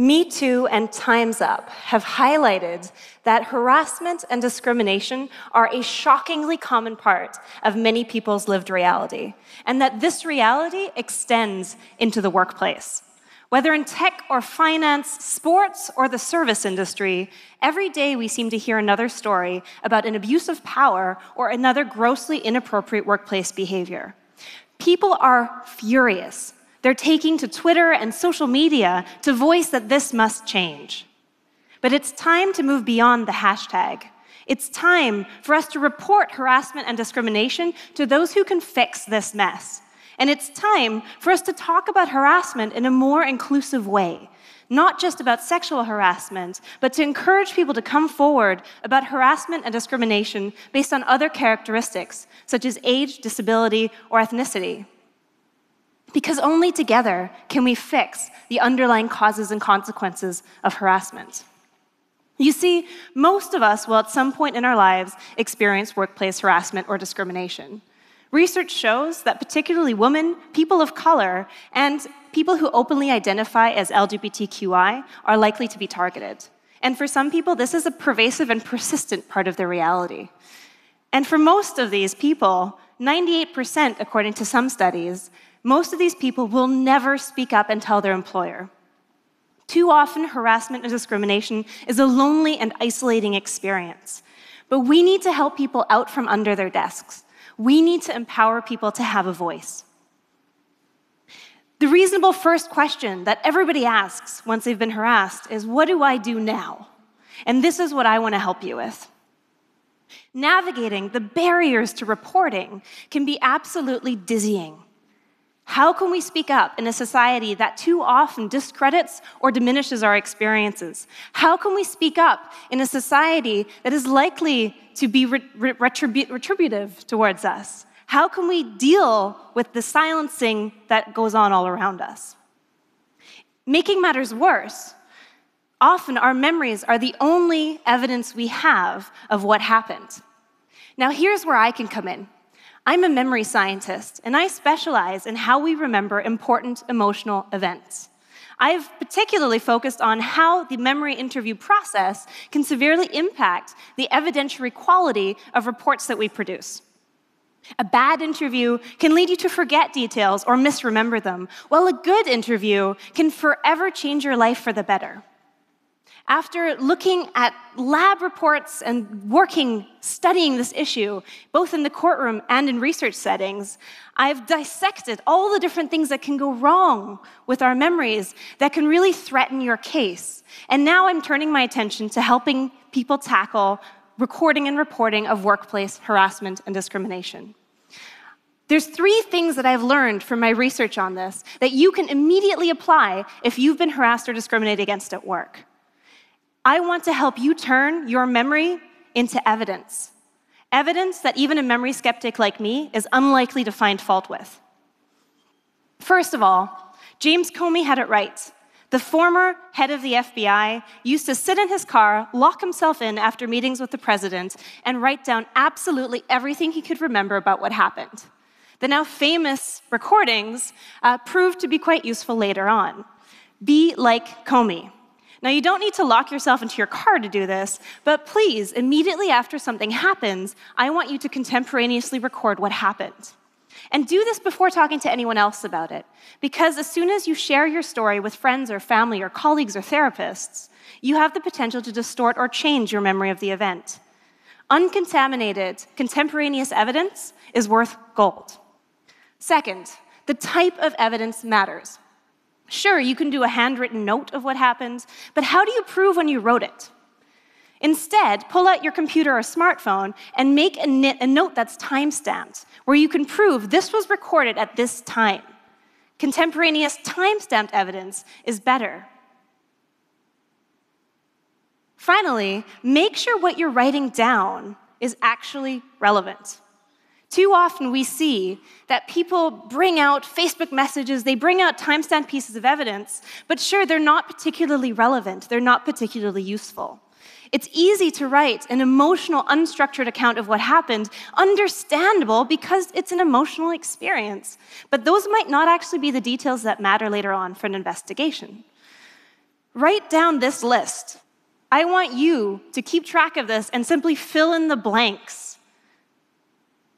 Me Too and Time's Up have highlighted that harassment and discrimination are a shockingly common part of many people's lived reality, and that this reality extends into the workplace. Whether in tech or finance, sports, or the service industry, every day we seem to hear another story about an abuse of power or another grossly inappropriate workplace behavior. People are furious. They're taking to Twitter and social media to voice that this must change. But it's time to move beyond the hashtag. It's time for us to report harassment and discrimination to those who can fix this mess. And it's time for us to talk about harassment in a more inclusive way, not just about sexual harassment, but to encourage people to come forward about harassment and discrimination based on other characteristics, such as age, disability, or ethnicity. Because only together can we fix the underlying causes and consequences of harassment. You see, most of us will at some point in our lives experience workplace harassment or discrimination. Research shows that particularly women, people of color, and people who openly identify as LGBTQI are likely to be targeted. And for some people, this is a pervasive and persistent part of their reality. And for most of these people, 98%, according to some studies, most of these people will never speak up and tell their employer. Too often, harassment and discrimination is a lonely and isolating experience. But we need to help people out from under their desks we need to empower people to have a voice. The reasonable first question that everybody asks once they've been harassed is What do I do now? And this is what I want to help you with. Navigating the barriers to reporting can be absolutely dizzying. How can we speak up in a society that too often discredits or diminishes our experiences? How can we speak up in a society that is likely to be retribu retributive towards us? How can we deal with the silencing that goes on all around us? Making matters worse, often our memories are the only evidence we have of what happened. Now, here's where I can come in. I'm a memory scientist, and I specialize in how we remember important emotional events. I've particularly focused on how the memory interview process can severely impact the evidentiary quality of reports that we produce. A bad interview can lead you to forget details or misremember them, while a good interview can forever change your life for the better. After looking at lab reports and working, studying this issue, both in the courtroom and in research settings, I've dissected all the different things that can go wrong with our memories that can really threaten your case. And now I'm turning my attention to helping people tackle recording and reporting of workplace harassment and discrimination. There's three things that I've learned from my research on this that you can immediately apply if you've been harassed or discriminated against at work. I want to help you turn your memory into evidence. Evidence that even a memory skeptic like me is unlikely to find fault with. First of all, James Comey had it right. The former head of the FBI used to sit in his car, lock himself in after meetings with the president, and write down absolutely everything he could remember about what happened. The now famous recordings uh, proved to be quite useful later on. Be like Comey. Now, you don't need to lock yourself into your car to do this, but please, immediately after something happens, I want you to contemporaneously record what happened. And do this before talking to anyone else about it, because as soon as you share your story with friends or family or colleagues or therapists, you have the potential to distort or change your memory of the event. Uncontaminated, contemporaneous evidence is worth gold. Second, the type of evidence matters. Sure, you can do a handwritten note of what happened, but how do you prove when you wrote it? Instead, pull out your computer or smartphone and make a, a note that's time stamped, where you can prove this was recorded at this time. Contemporaneous time stamped evidence is better. Finally, make sure what you're writing down is actually relevant. Too often we see that people bring out Facebook messages, they bring out timestamp pieces of evidence, but sure, they're not particularly relevant, they're not particularly useful. It's easy to write an emotional, unstructured account of what happened, understandable because it's an emotional experience. But those might not actually be the details that matter later on for an investigation. Write down this list. I want you to keep track of this and simply fill in the blanks.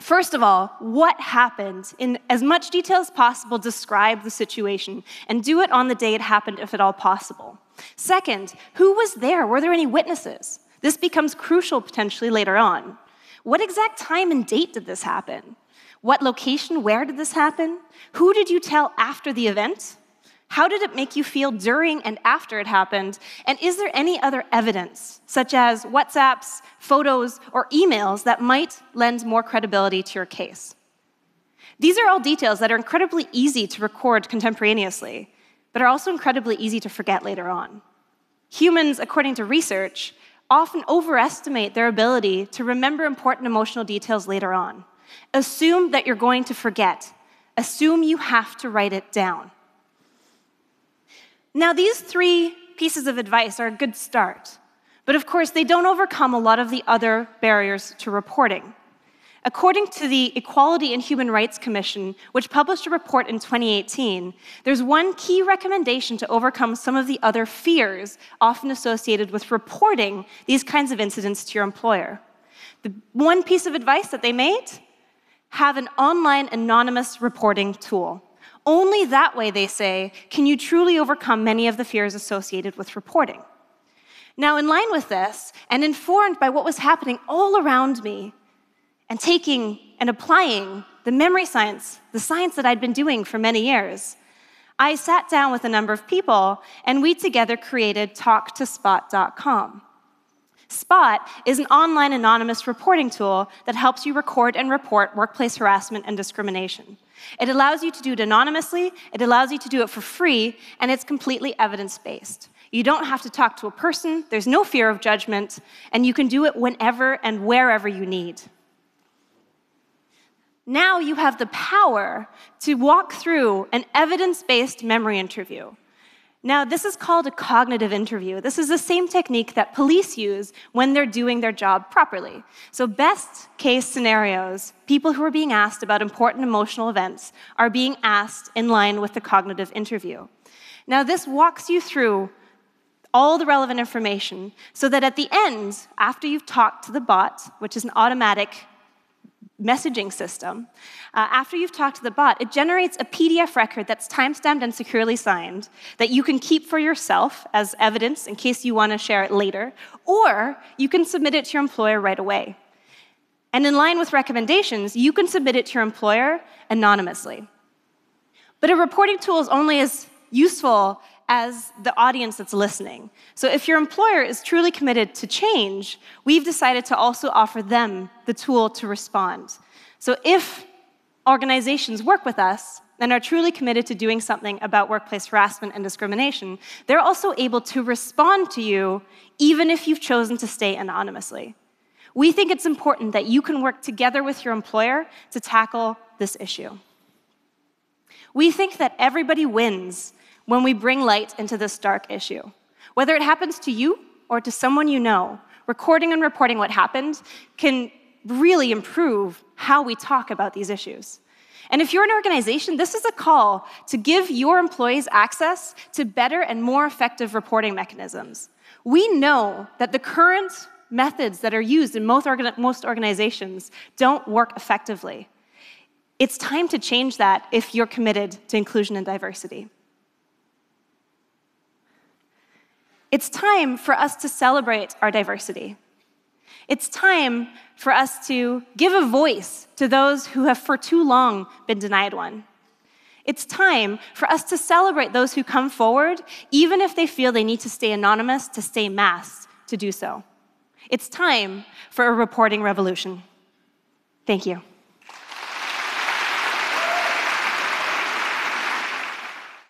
First of all, what happened? In as much detail as possible, describe the situation and do it on the day it happened, if at all possible. Second, who was there? Were there any witnesses? This becomes crucial potentially later on. What exact time and date did this happen? What location, where did this happen? Who did you tell after the event? How did it make you feel during and after it happened? And is there any other evidence, such as WhatsApps, photos, or emails, that might lend more credibility to your case? These are all details that are incredibly easy to record contemporaneously, but are also incredibly easy to forget later on. Humans, according to research, often overestimate their ability to remember important emotional details later on. Assume that you're going to forget. Assume you have to write it down. Now, these three pieces of advice are a good start, but of course, they don't overcome a lot of the other barriers to reporting. According to the Equality and Human Rights Commission, which published a report in 2018, there's one key recommendation to overcome some of the other fears often associated with reporting these kinds of incidents to your employer. The one piece of advice that they made have an online anonymous reporting tool. Only that way, they say, can you truly overcome many of the fears associated with reporting. Now, in line with this, and informed by what was happening all around me, and taking and applying the memory science, the science that I'd been doing for many years, I sat down with a number of people, and we together created TalkToSpot.com. Spot is an online anonymous reporting tool that helps you record and report workplace harassment and discrimination. It allows you to do it anonymously, it allows you to do it for free, and it's completely evidence based. You don't have to talk to a person, there's no fear of judgment, and you can do it whenever and wherever you need. Now you have the power to walk through an evidence based memory interview. Now, this is called a cognitive interview. This is the same technique that police use when they're doing their job properly. So, best case scenarios, people who are being asked about important emotional events are being asked in line with the cognitive interview. Now, this walks you through all the relevant information so that at the end, after you've talked to the bot, which is an automatic messaging system, uh, after you've talked to the bot, it generates a PDF record that's timestamped and securely signed that you can keep for yourself as evidence in case you want to share it later, or you can submit it to your employer right away. And in line with recommendations, you can submit it to your employer anonymously. But a reporting tool is only as useful as the audience that's listening. So if your employer is truly committed to change, we've decided to also offer them the tool to respond. So if organizations work with us and are truly committed to doing something about workplace harassment and discrimination, they're also able to respond to you even if you've chosen to stay anonymously. We think it's important that you can work together with your employer to tackle this issue. We think that everybody wins when we bring light into this dark issue. Whether it happens to you or to someone you know, recording and reporting what happened can really improve how we talk about these issues. And if you're an organization, this is a call to give your employees access to better and more effective reporting mechanisms. We know that the current methods that are used in most, most organizations don't work effectively. It's time to change that if you're committed to inclusion and diversity. It's time for us to celebrate our diversity. It's time for us to give a voice to those who have for too long been denied one. It's time for us to celebrate those who come forward, even if they feel they need to stay anonymous, to stay masked, to do so. It's time for a reporting revolution. Thank you.